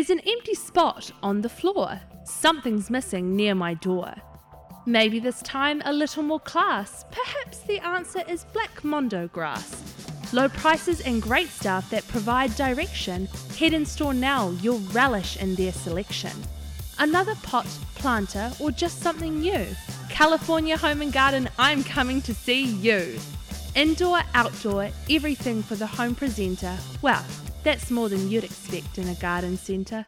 There's an empty spot on the floor. Something's missing near my door. Maybe this time a little more class. Perhaps the answer is black mondo grass. Low prices and great staff that provide direction. Head in store now, you'll relish in their selection. Another pot, planter, or just something new. California Home and Garden, I'm coming to see you. Indoor, outdoor, everything for the home presenter. Well, that's more than you'd expect in a garden centre.